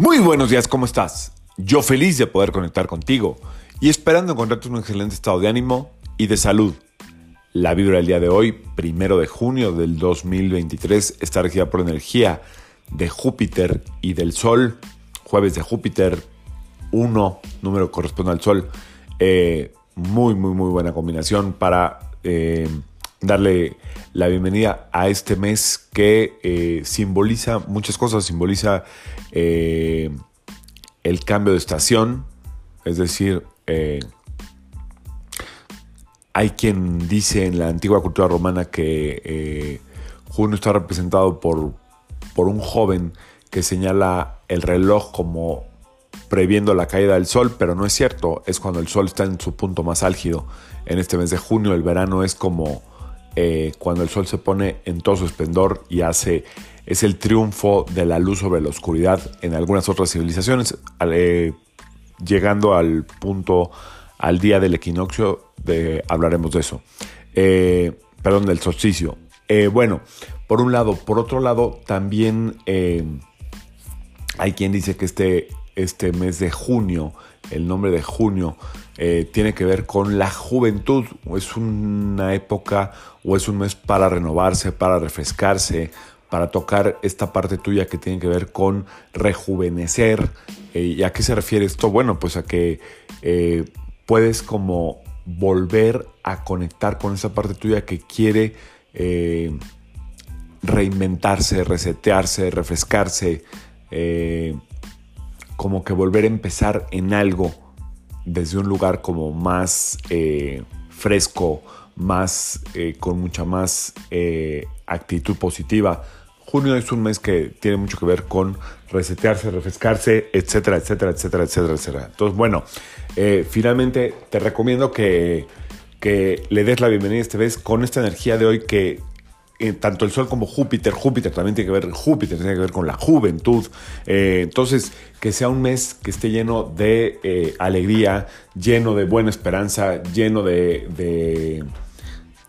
Muy buenos días, ¿cómo estás? Yo feliz de poder conectar contigo y esperando encontrarte en un excelente estado de ánimo y de salud. La vibra del día de hoy, primero de junio del 2023, está regida por energía de Júpiter y del Sol. Jueves de Júpiter, 1, número corresponde al Sol. Eh, muy, muy, muy buena combinación para eh, darle la bienvenida a este mes que eh, simboliza muchas cosas, simboliza eh, el cambio de estación, es decir, eh, hay quien dice en la antigua cultura romana que junio está representado por, por un joven que señala el reloj como previendo la caída del sol, pero no es cierto, es cuando el sol está en su punto más álgido. En este mes de junio el verano es como eh, cuando el sol se pone en todo su esplendor y hace, es el triunfo de la luz sobre la oscuridad en algunas otras civilizaciones, eh, llegando al punto, al día del equinoccio, hablaremos de eso. Eh, perdón, del solsticio. bueno, por un lado, por otro lado, también hay quien dice que este, este mes de junio, el nombre de junio, eh, tiene que ver con la juventud. Es una época o es un mes para renovarse, para refrescarse, para tocar esta parte tuya que tiene que ver con rejuvenecer. Eh, ¿Y a qué se refiere esto? Bueno, pues a que eh, puedes como volver a conectar con esa parte tuya que quiere reinventarse, resetearse, refrescarse, como que volver a empezar en algo desde un lugar como más eh, fresco, más eh, con mucha más eh, actitud positiva. Junio es un mes que tiene mucho que ver con resetearse, refrescarse, etcétera, etcétera, etcétera, etcétera, etcétera. Entonces, bueno, finalmente te recomiendo que, que le des la bienvenida esta vez con esta energía de hoy que eh, tanto el Sol como Júpiter, Júpiter también tiene que ver, Júpiter tiene que ver con la juventud. Eh, entonces, que sea un mes que esté lleno de eh, alegría, lleno de buena esperanza, lleno de,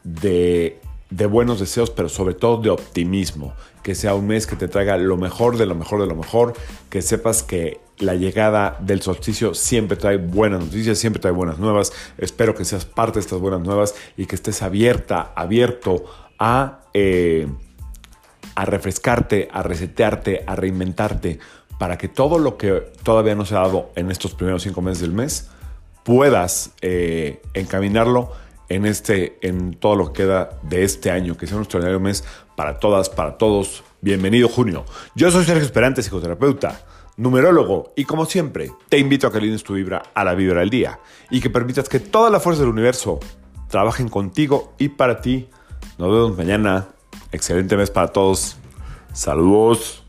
de, de, buenos deseos, pero sobre todo de optimismo. Que sea un mes que te traiga lo mejor de lo mejor de lo mejor, que sepas que la llegada del solsticio siempre trae buenas noticias, siempre trae buenas nuevas. Espero que seas parte de estas buenas nuevas y que estés abierta, abierto eh, a, refrescarte, a resetearte, a reinventarte, para que todo lo que todavía no se ha dado en estos primeros cinco meses del mes, puedas eh, encaminarlo en, este, en todo lo que queda de este año, que sea un extraordinario mes para todas, para todos. Bienvenido junio. Yo soy Sergio Esperante, psicoterapeuta, numerólogo, y como siempre, te invito a que alines tu vibra a la vibra del día y que permitas que toda la fuerza del universo trabajen contigo y para ti nos vemos mañana. Excelente mes para todos. Saludos.